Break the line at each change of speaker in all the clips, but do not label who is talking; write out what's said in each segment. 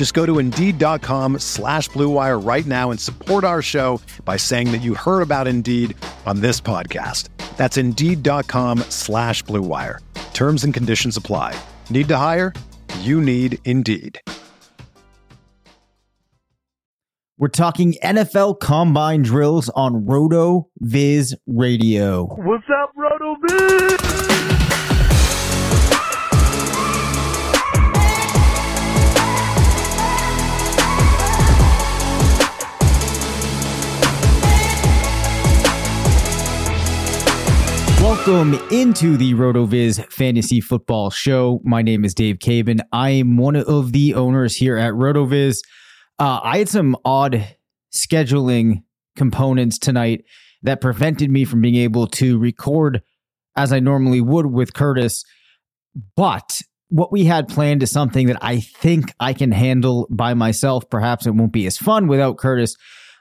Just go to Indeed.com slash BlueWire right now and support our show by saying that you heard about Indeed on this podcast. That's Indeed.com slash BlueWire. Terms and conditions apply. Need to hire? You need Indeed.
We're talking NFL combine drills on RotoViz Radio.
What's up, Roto Viz?
Welcome into the RotoViz Fantasy Football Show. My name is Dave Caban. I am one of the owners here at RotoViz. Uh, I had some odd scheduling components tonight that prevented me from being able to record as I normally would with Curtis. But what we had planned is something that I think I can handle by myself. Perhaps it won't be as fun without Curtis,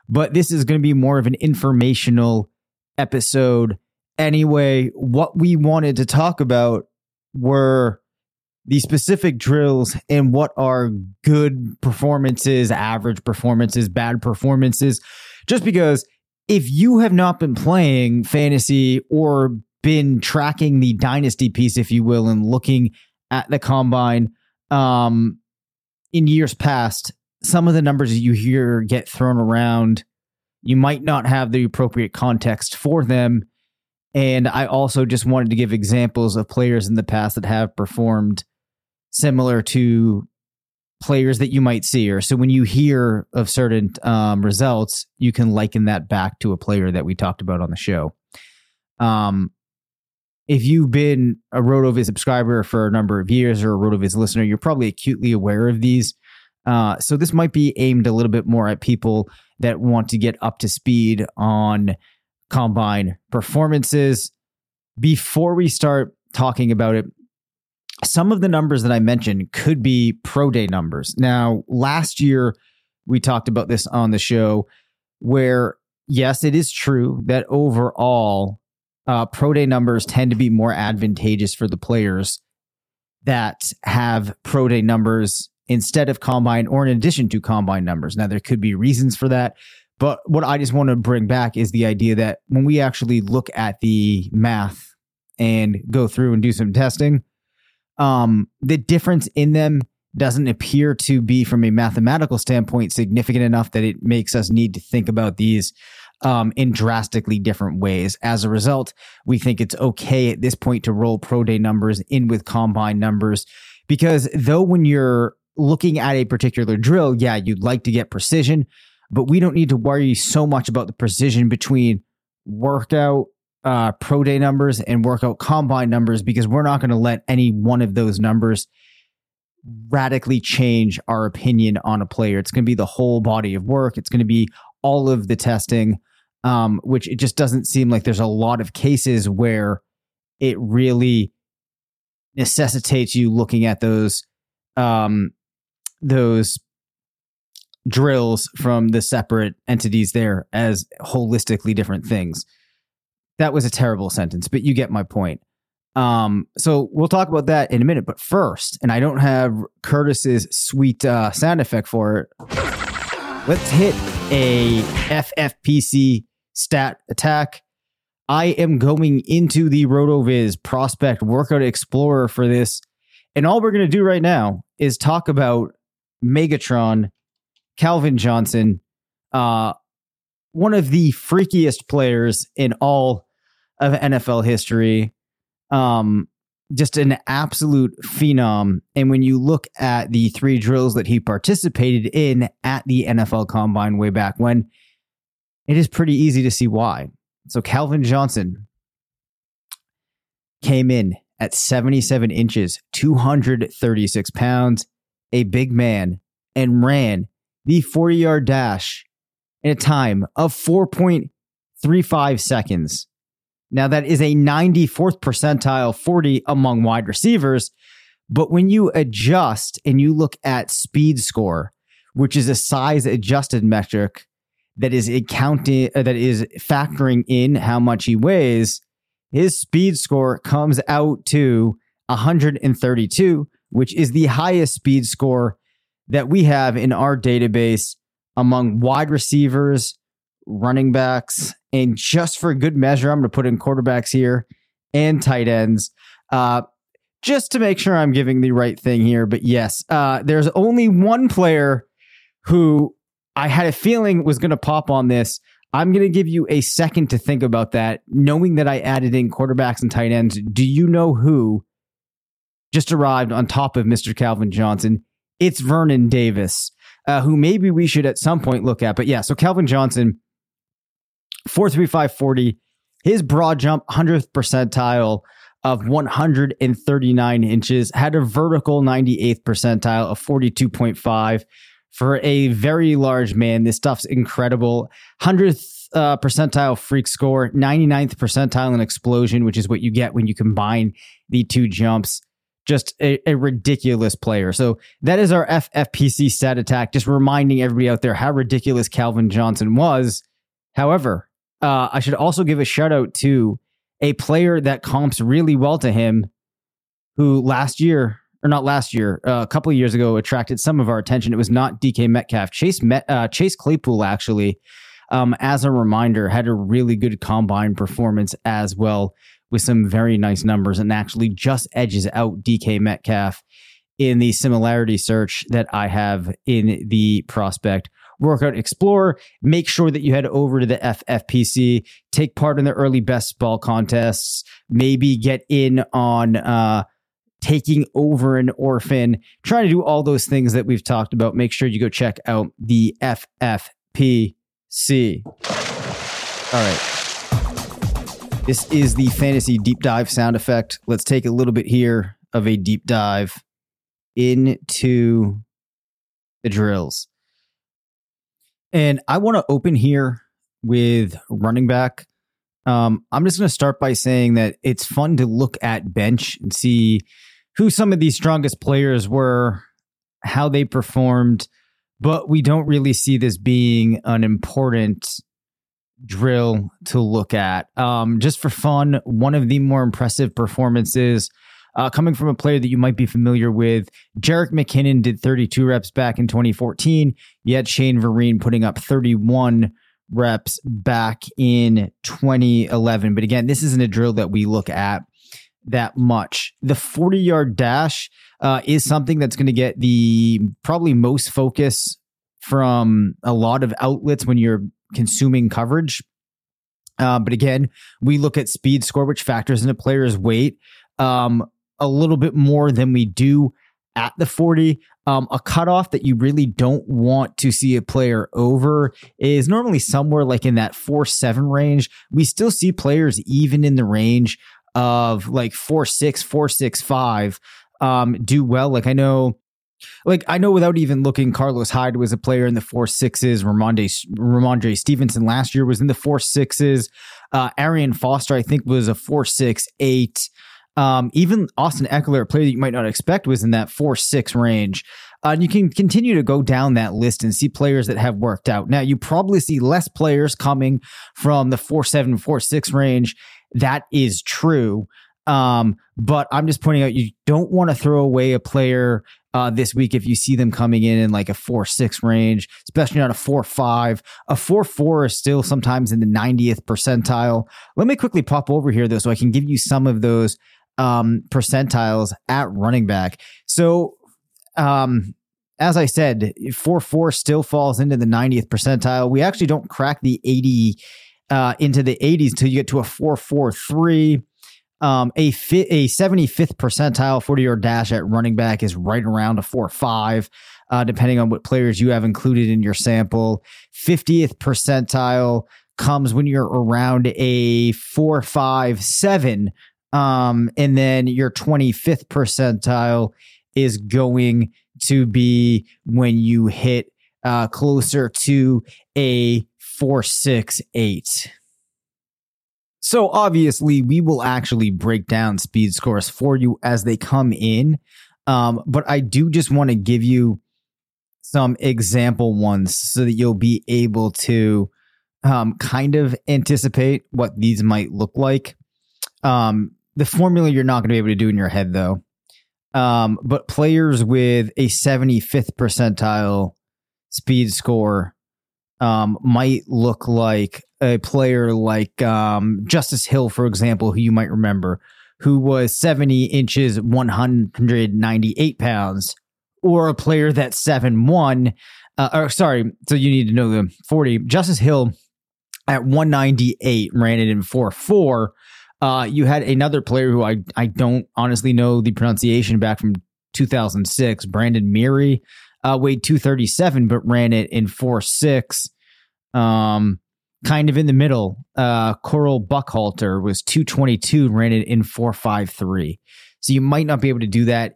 but this is going to be more of an informational episode anyway, what we wanted to talk about were the specific drills and what are good performances, average performances, bad performances. Just because if you have not been playing fantasy or been tracking the dynasty piece, if you will, and looking at the combine um, in years past, some of the numbers you hear get thrown around, you might not have the appropriate context for them. And I also just wanted to give examples of players in the past that have performed similar to players that you might see. Or so when you hear of certain um, results, you can liken that back to a player that we talked about on the show. Um, if you've been a RotoViz subscriber for a number of years or a RotoViz listener, you're probably acutely aware of these. Uh, so this might be aimed a little bit more at people that want to get up to speed on combine performances. Before we start talking about it, some of the numbers that I mentioned could be pro day numbers. Now, last year we talked about this on the show where, yes, it is true that overall uh, pro day numbers tend to be more advantageous for the players that have pro day numbers instead of combine or in addition to combine numbers. Now, there could be reasons for that. But what I just want to bring back is the idea that when we actually look at the math and go through and do some testing, um, the difference in them doesn't appear to be, from a mathematical standpoint, significant enough that it makes us need to think about these um, in drastically different ways. As a result, we think it's okay at this point to roll pro day numbers in with combine numbers because though when you're looking at a particular drill, yeah, you'd like to get precision, but we don't need to worry so much about the precision between workout uh, pro day numbers and workout combine numbers because we're not going to let any one of those numbers radically change our opinion on a player. It's going to be the whole body of work. It's going to be all of the testing, um, which it just doesn't seem like there's a lot of cases where it really necessitates you looking at those um, those drills from the separate entities there as holistically different things. That was a terrible sentence, but you get my point. Um, so we'll talk about that in a minute. But first, and I don't have Curtis's sweet uh, sound effect for it. Let's hit a FFPC stat attack. I am going into the RotoViz Prospect Workout Explorer for this. And all we're going to do right now is talk about Megatron Calvin Johnson, uh, one of the freakiest players in all of NFL history. Um, just an absolute phenom. And when you look at the three drills that he participated in at the NFL Combine way back when, it is pretty easy to see why. So Calvin Johnson came in at 77 inches, 236 pounds, a big man, and ran the 40 yard dash in a time of 4.35 seconds. Now, that is a 94th percentile 40 among wide receivers. But when you adjust and you look at speed score, which is a size adjusted metric that is accounting, uh, that is factoring in how much he weighs, his speed score comes out to 132, which is the highest speed score that we have in our database among wide receivers, running backs, and just for good measure, I'm going to put in quarterbacks here and tight ends. Uh, just to make sure I'm giving the right thing here. But yes, uh, there's only one player who I had a feeling was going to pop on this. I'm going to give you a second to think about that, knowing that I added in quarterbacks and tight ends. Do you know who just arrived on top of Mr. Calvin Johnson? It's Vernon Davis, uh, who maybe we should at some point look at. But yeah, so Calvin Johnson, 43540, his broad jump, 100th percentile of 139 inches, had a vertical 98th percentile of 42.5 for a very large man. This stuff's incredible. 100th uh, percentile freak score, 99th percentile in explosion, which is what you get when you combine the two jumps. Just a, a, ridiculous player. So that is our FFPC stat attack. Just reminding everybody out there how ridiculous Calvin Johnson was. However, uh, I should also give a shout out to a player that comps really well to him, who last year or not last year, uh, a couple of years ago, attracted some of our attention. It was not DK Metcalf. Chase Met, uh, Chase Claypool actually, um, as a reminder, had a really good combine performance as well with some very nice numbers, and actually just edges out DK Metcalf in the similarity search that I have in the prospect Workout Explorer. Make sure that you head over to the FFPC, take part in the early best ball contests, maybe get in on uh, taking over an orphan, trying to do all those things that we've talked about. Make sure you go check out the FFPC. All right. This is the fantasy deep dive sound effect. Let's take a little bit here of a deep dive into the drills. And I want to open here with running back. Um, I'm just going to start by saying that it's fun to look at bench and see who some of these strongest players were, how they performed, but we don't really see this being an important drill to look at. Um, just for fun, one of the more impressive performances uh, coming from a player that you might be familiar with. Jerick McKinnon did 32 reps back in 2014. Yet Shane Vereen putting up 31 reps back in 2011. But again, this isn't a drill that we look at that much. The 40 yard dash uh, is something that's going to get the probably most focus from a lot of outlets when you're consuming coverage. Uh, but again, we look at speed score, which factors in a player's weight. Um, a little bit more than we do at the 40. Um, a cutoff that you really don't want to see a player over is normally somewhere like in that 4 7 range. We still see players even in the range of like 4 6, 4 6 5 um, do well. Like I know. Like I know, without even looking, Carlos Hyde was a player in the four sixes. Rhamondre Rhamondre Stevenson last year was in the four sixes. Uh, Arian Foster, I think, was a four six eight. Um, even Austin Ekeler, a player that you might not expect, was in that four six range. Uh, and you can continue to go down that list and see players that have worked out. Now, you probably see less players coming from the four seven, four six range. That is true. Um, but I'm just pointing out you don't want to throw away a player uh, this week if you see them coming in in like a four six range, especially not a four five. A four four is still sometimes in the 90th percentile. Let me quickly pop over here though, so I can give you some of those um, percentiles at running back. So, um, as I said, 4 4 still falls into the 90th percentile. We actually don't crack the 80 uh, into the 80s until you get to a 443. Um, a fi- a 75th percentile 40 yard dash at running back is right around a 4 5, uh, depending on what players you have included in your sample. 50th percentile comes when you're around a 4 5 7. Um, and then your 25th percentile is going to be when you hit uh, closer to a 468. So obviously, we will actually break down speed scores for you as they come in. Um, but I do just want to give you some example ones so that you'll be able to um, kind of anticipate what these might look like. Um, the formula you're not going to be able to do in your head, though. Um, but players with a 75th percentile speed score um, might look like a player like um, Justice Hill, for example, who you might remember, who was 70 inches, 198 pounds, or a player that's 7 1. Uh, or sorry, so you need to know the 40. Justice Hill at 198 ran it in 4 4. Uh, you had another player who I, I don't honestly know the pronunciation back from 2006, Brandon Meary, uh, weighed 237, but ran it in 4 6. Um, kind of in the middle. Uh, Correll Buckhalter was 222 ran it in 453. So you might not be able to do that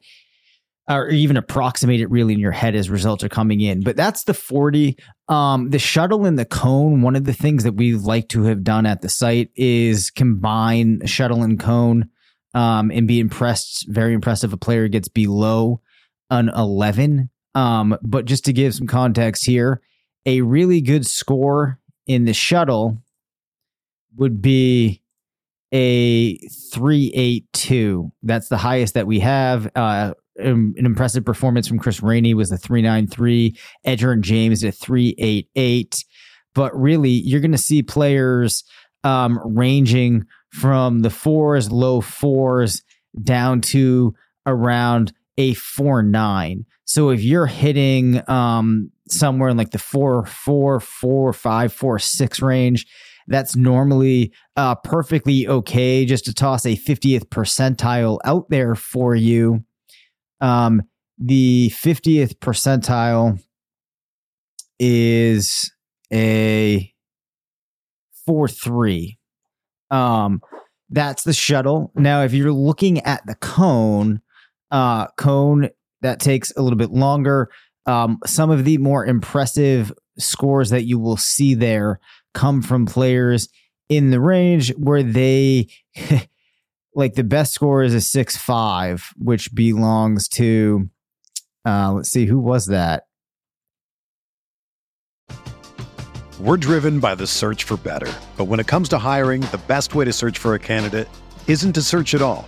or even approximate it really in your head as results are coming in. But that's the 40. Um, the shuttle and the cone, one of the things that we like to have done at the site is combine shuttle and cone um, and be impressed, very impressed if a player gets below an 11. Um, but just to give some context here, a really good score in the shuttle would be a 382. That's the highest that we have. Uh, um, an impressive performance from Chris Rainey was a 393. Edgerrin James at 388. But really, you're going to see players um, ranging from the fours, low fours, down to around a four nine. So if you're hitting um, somewhere in like the four, four, four, five, four, six range, that's normally uh, perfectly okay just to toss a 50th percentile out there for you. Um, the 50th percentile is a 4 3. Um, that's the shuttle. Now, if you're looking at the cone, uh, cone that takes a little bit longer. Um, some of the more impressive scores that you will see there come from players in the range where they like the best score is a six five, which belongs to uh, let's see who was that.
We're driven by the search for better, but when it comes to hiring, the best way to search for a candidate isn't to search at all.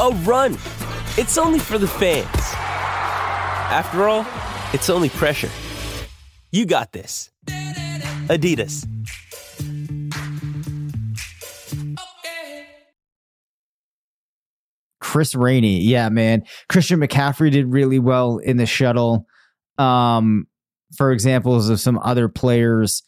a run. It's only for the fans. After all, it's only pressure. You got this. Adidas.
Chris Rainey. Yeah, man. Christian McCaffrey did really well in the shuttle. Um, for examples of some other players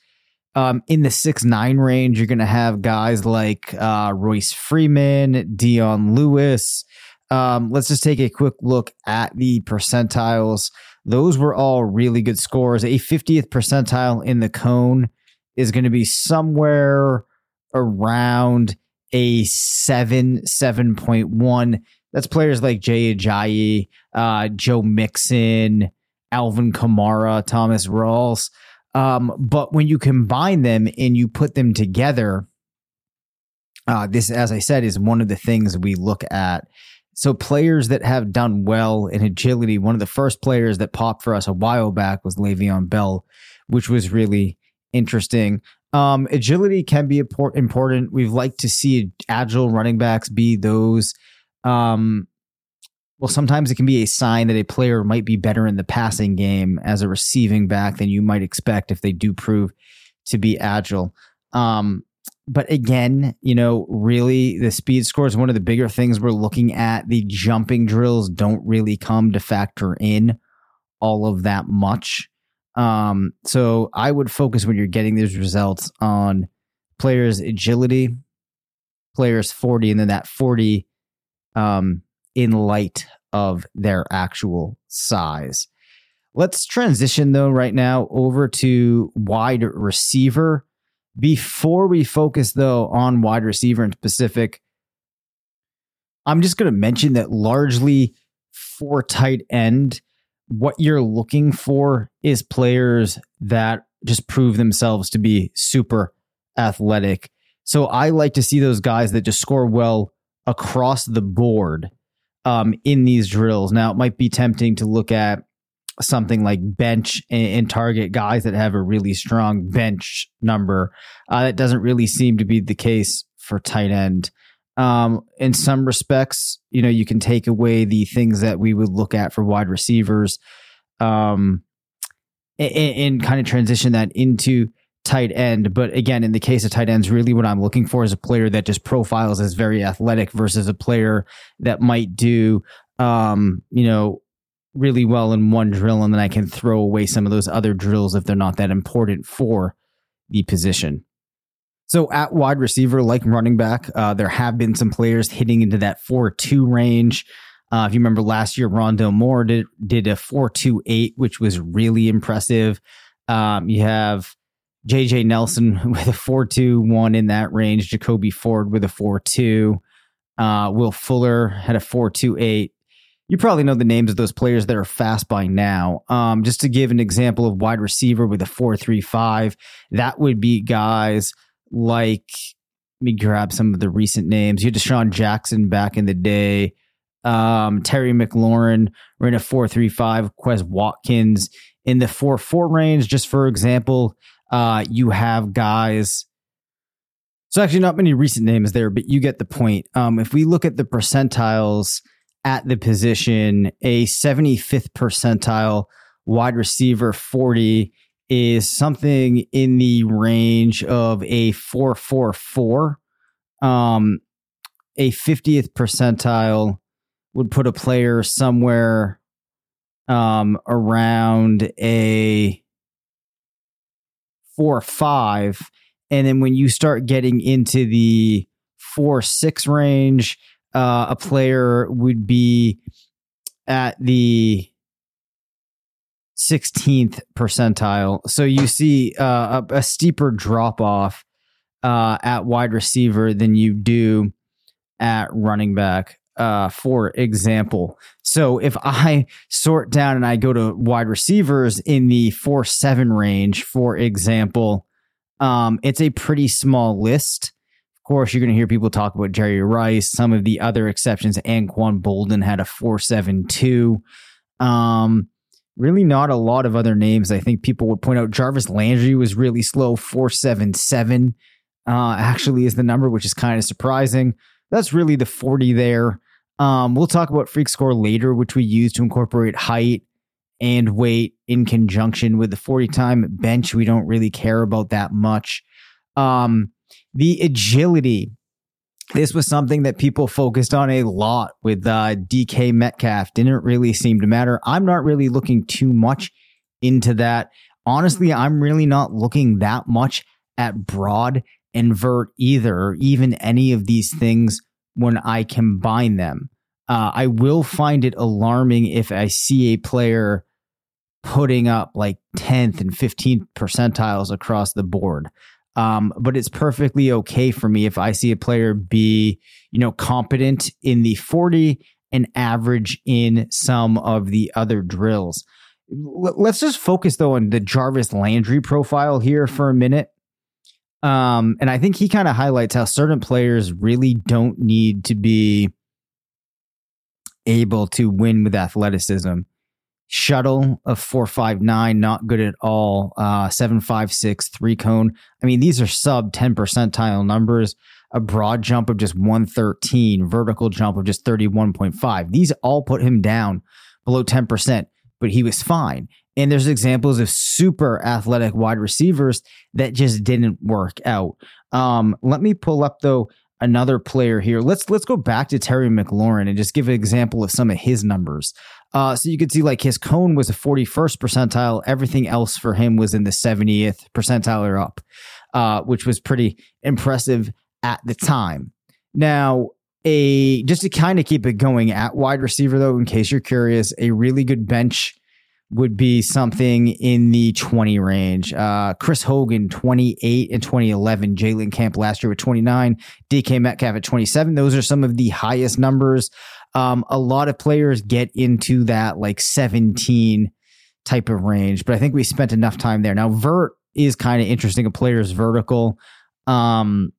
Um, in the six nine range, you're going to have guys like uh, Royce Freeman, Dion Lewis. Um, let's just take a quick look at the percentiles. Those were all really good scores. A 50th percentile in the cone is going to be somewhere around a 7, 7.1. That's players like Jay Ajayi, uh, Joe Mixon, Alvin Kamara, Thomas Rawls. Um, but when you combine them and you put them together, uh, this, as I said, is one of the things we look at. So players that have done well in agility, one of the first players that popped for us a while back was Le'Veon Bell, which was really interesting. Um, agility can be important. We've liked to see agile running backs be those. Um, well, sometimes it can be a sign that a player might be better in the passing game as a receiving back than you might expect if they do prove to be agile. Um, but again, you know, really the speed score is one of the bigger things we're looking at. The jumping drills don't really come to factor in all of that much. Um, so I would focus when you're getting these results on players' agility, players 40, and then that 40 um, in light of their actual size. Let's transition though right now over to wide receiver. Before we focus though on wide receiver in specific, I'm just going to mention that largely for tight end, what you're looking for is players that just prove themselves to be super athletic. So I like to see those guys that just score well across the board um, in these drills. Now, it might be tempting to look at something like bench and, and target guys that have a really strong bench number. Uh, that doesn't really seem to be the case for tight end. Um, in some respects, you know, you can take away the things that we would look at for wide receivers, um, and, and kind of transition that into tight end. But again, in the case of tight ends, really what I'm looking for is a player that just profiles as very athletic versus a player that might do, um, you know, really well in one drill and then I can throw away some of those other drills if they're not that important for the position. So at wide receiver, like running back, uh, there have been some players hitting into that 4 2 range. Uh, if you remember last year, Rondale Moore did, did a 4 2 8, which was really impressive. Um, you have JJ Nelson with a 4 2 1 in that range, Jacoby Ford with a 4 2. Uh, Will Fuller had a 4 2 8. You probably know the names of those players that are fast by now. Um, just to give an example of wide receiver with a 4 3 5, that would be guys like, let me grab some of the recent names. You had DeSean Jackson back in the day. Um, Terry McLaurin ran a 4 3 5. Quez Watkins in the 4 4 range, just for example uh, you have guys. So actually, not many recent names there, but you get the point. Um, if we look at the percentiles at the position, a 75th percentile wide receiver 40 is something in the range of a 444. Um, a 50th percentile would put a player somewhere um, around a four five, and then when you start getting into the four six range, uh, a player would be at the 16th percentile. So you see uh, a, a, steeper drop off uh, at wide receiver than you do at running back uh, for example. So if I sort down and I go to wide receivers in the four seven range, for example, um, it's a pretty small list. Of course, you're going to hear people talk about Jerry Rice. Some of the other exceptions, Anquan Boldin had a four seven two. Um, really not a lot of other names. I think people would point out Jarvis Landry was really slow, four seven seven. Uh, actually, is the number, which is kind of surprising. That's really the 40 there. Um, we'll talk about Freak Score later, which we use to incorporate height and weight in conjunction with the 40 time bench. We don't really care about that much. Um, the agility. This was something that people focused on a lot with uh, DK Metcalf. Didn't really seem to matter. I'm not really looking too much into that. Honestly, I'm really not looking that much at broad and vert either, or even any of these things when I combine them. Uh, I will find it alarming if I see a player putting up like 10th and 15th percentiles across the board. Um, but it's perfectly okay for me if I see a player be, you know, competent in the 40 and average in some of the other drills. Let's just focus though on the Jarvis Landry profile here for a minute. Um, and I think he kind of highlights how certain players really don't need to be able to win with athleticism. Shuttle of 459, not good at all. Uh, 756, three cone. I mean, these are sub 10 percentile numbers. A broad jump of just 113, vertical jump of just 31.5. These all put him down below 10%, but he was fine. And there's examples of super athletic wide receivers that just didn't work out. Um, let me pull up though another player here. Let's let's go back to Terry McLaurin and just give an example of some of his numbers. Uh, so you could see like his cone was a 41st percentile. Everything else for him was in the 70th percentile or up, uh, which was pretty impressive at the time. Now, a just to kind of keep it going at wide receiver though, in case you're curious, a really good bench would be something in the 20 range. Uh, Chris Hogan, 28 and 2011. Jalen Camp last year with 29. DK Metcalf at 27. Those are some of the highest numbers. Um, a lot of players get into that like 17 type of range, but I think we spent enough time there. Now, vert is kind of interesting. A player's vertical. Um,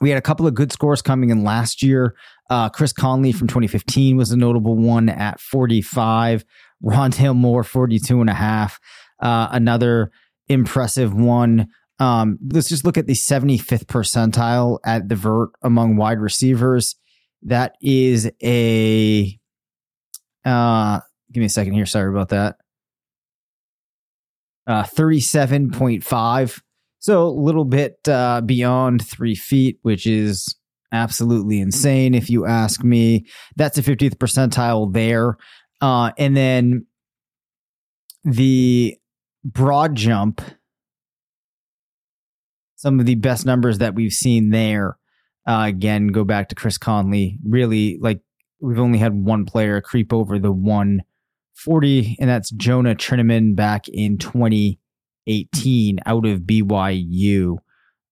we had a couple of good scores coming in last year. Uh, Chris Conley from 2015 was a notable one at 45. Rondale Moore, 42 and a half. Uh, another impressive one. Um, let's just look at the 75th percentile at the vert among wide receivers. That is a, uh, give me a second here. Sorry about that. Uh, 37.5. So a little bit uh, beyond three feet, which is absolutely insane if you ask me. That's a 50th percentile there. Uh, and then the broad jump, some of the best numbers that we've seen there. Uh, again, go back to Chris Conley. Really, like we've only had one player creep over the 140, and that's Jonah Trinnaman back in 2018 out of BYU.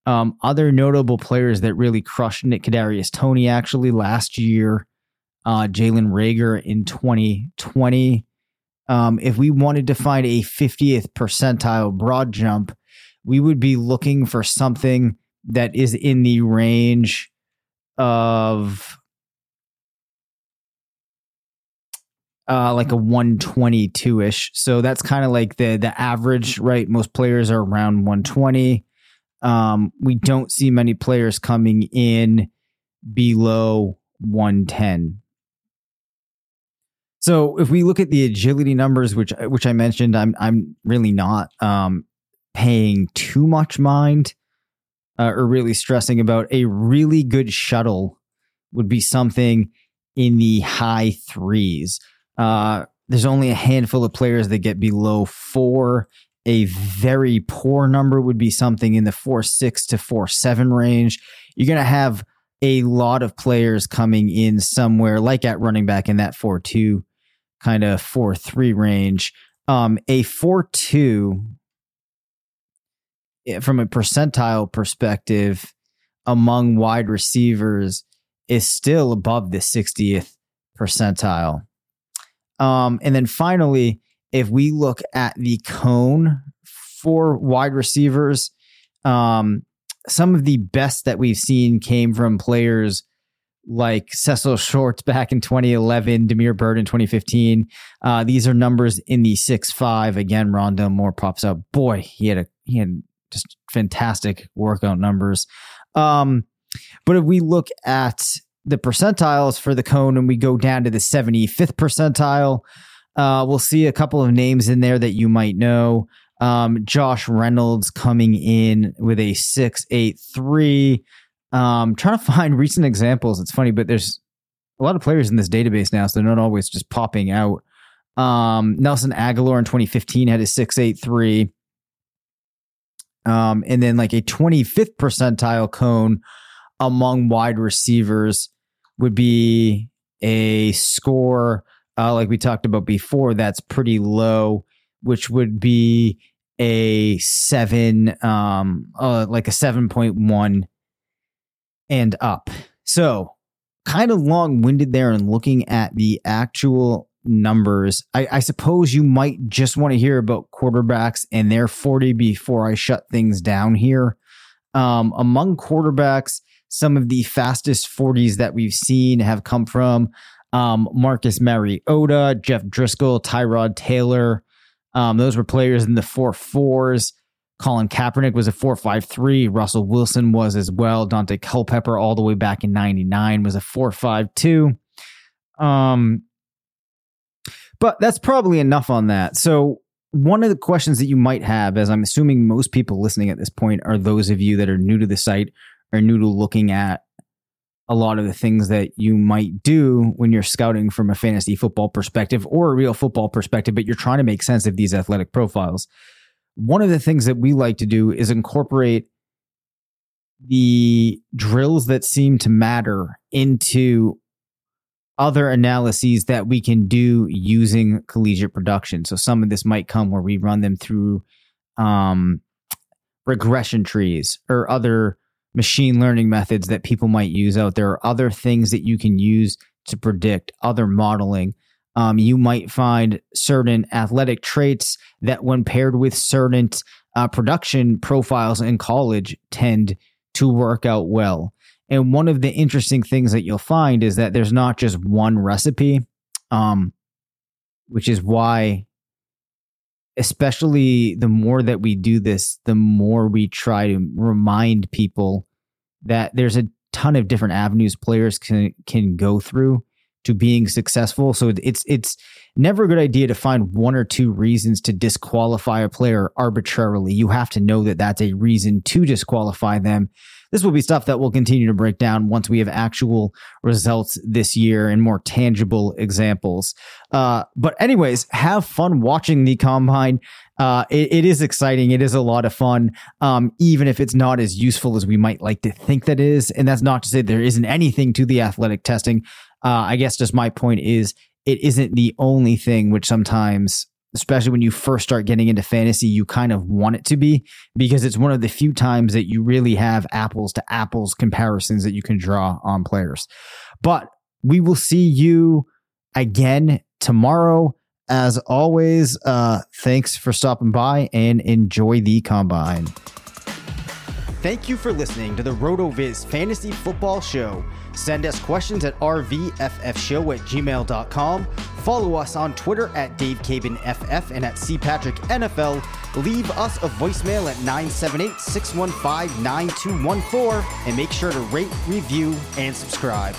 Um, other notable players that really crushed Nick Kadarius Toney actually last year uh, Jalen Reagor in 2020. Um, if we wanted to find a 50th percentile broad jump, we would be looking for something that is in the range of uh, like a 122 ish. So that's kind of like the the average, right? Most players are around 120. Um, we don't see many players coming in below 110. So if we look at the agility numbers, which which I mentioned, I'm I'm really not um, paying too much mind uh, or really stressing about. A really good shuttle would be something in the high threes. Uh, there's only a handful of players that get below four. A very poor number would be something in the four six to four seven range. You're gonna have a lot of players coming in somewhere like at running back in that 4 2 kind of 4 3 range. Um, a 4 2, eh, from a percentile perspective, among wide receivers is still above the 60th percentile. Um, and then finally, if we look at the cone for wide receivers, um, some of the best that we've seen came from players like Cecil Shorts back in 2011, Damiere Byrd in 2015. Uh, these are numbers in the six five. Again, Rondale Moore pops up. Boy, he had a he had just fantastic workout numbers. Um, but if we look at the percentiles for the cone and we go down to the 75th percentile, uh, we'll see a couple of names in there that you might know. Um, Josh Reynolds coming in with a 683. Um, trying to find recent examples. It's funny, but there's a lot of players in this database now, so they're not always just popping out. Um, Nelson Agholor in 2015 had a 683. Um, and then like a 25th percentile cone among wide receivers would be a score uh, like we talked about before that's pretty low which would be a seven um uh, like a 7.1 and up so kind of long-winded there and looking at the actual numbers I, I suppose you might just want to hear about quarterbacks and their 40 before i shut things down here um among quarterbacks some of the fastest 40s that we've seen have come from um, Marcus Mariota, Jeff Driskel, Tyrod Taylor. Um, those were players in the four fours. Colin Kaepernick was a 4.53. Russell Wilson was as well. Daunte Culpepper, all the way back in 99, was a 4.52. Um, but that's probably enough on that. So, one of the questions that you might have, as I'm assuming most people listening at this point are those of you that are new to the site or new to looking at a lot of the things that you might do when you're scouting from a fantasy football perspective or a real football perspective, but you're trying to make sense of these athletic profiles. One of the things that we like to do is incorporate the drills that seem to matter into other analyses that we can do using collegiate production. So some of this might come where we run them through um, regression trees or other machine learning methods that people might use out there are other things that you can use to predict other modeling um, you might find certain athletic traits that when paired with certain uh, production profiles in college tend to work out well and one of the interesting things that you'll find is that there's not just one recipe um, which is why especially the more that we do this, the more we try to remind people that there's a ton of different avenues players can can go through to being successful. So it's it's never a good idea to find one or two reasons to disqualify a player arbitrarily. You have to know that that's a reason to disqualify them this will be stuff that we'll continue to break down once we have actual results this year and more tangible examples. Uh, but, anyways, have fun watching the combine. Uh, it, it is exciting. It is a lot of fun, um, even if it's not as useful as we might like to think that is. And that's not to say there isn't anything to the athletic testing. Uh, I guess just my point is it isn't the only thing, which sometimes especially when you first start getting into fantasy, you kind of want it to be because it's one of the few times that you really have apples to apples comparisons that you can draw on players. But we will see you again tomorrow. As always, uh, thanks for stopping by and enjoy the combine. Thank you for listening to the RotoViz Fantasy Football Show. Send us questions at rvffshow at gmail.com. Follow us on Twitter at DaveCabanFF and at CPatrickNFL. Leave us a voicemail at 978 615 9214 and make sure to rate, review, and subscribe.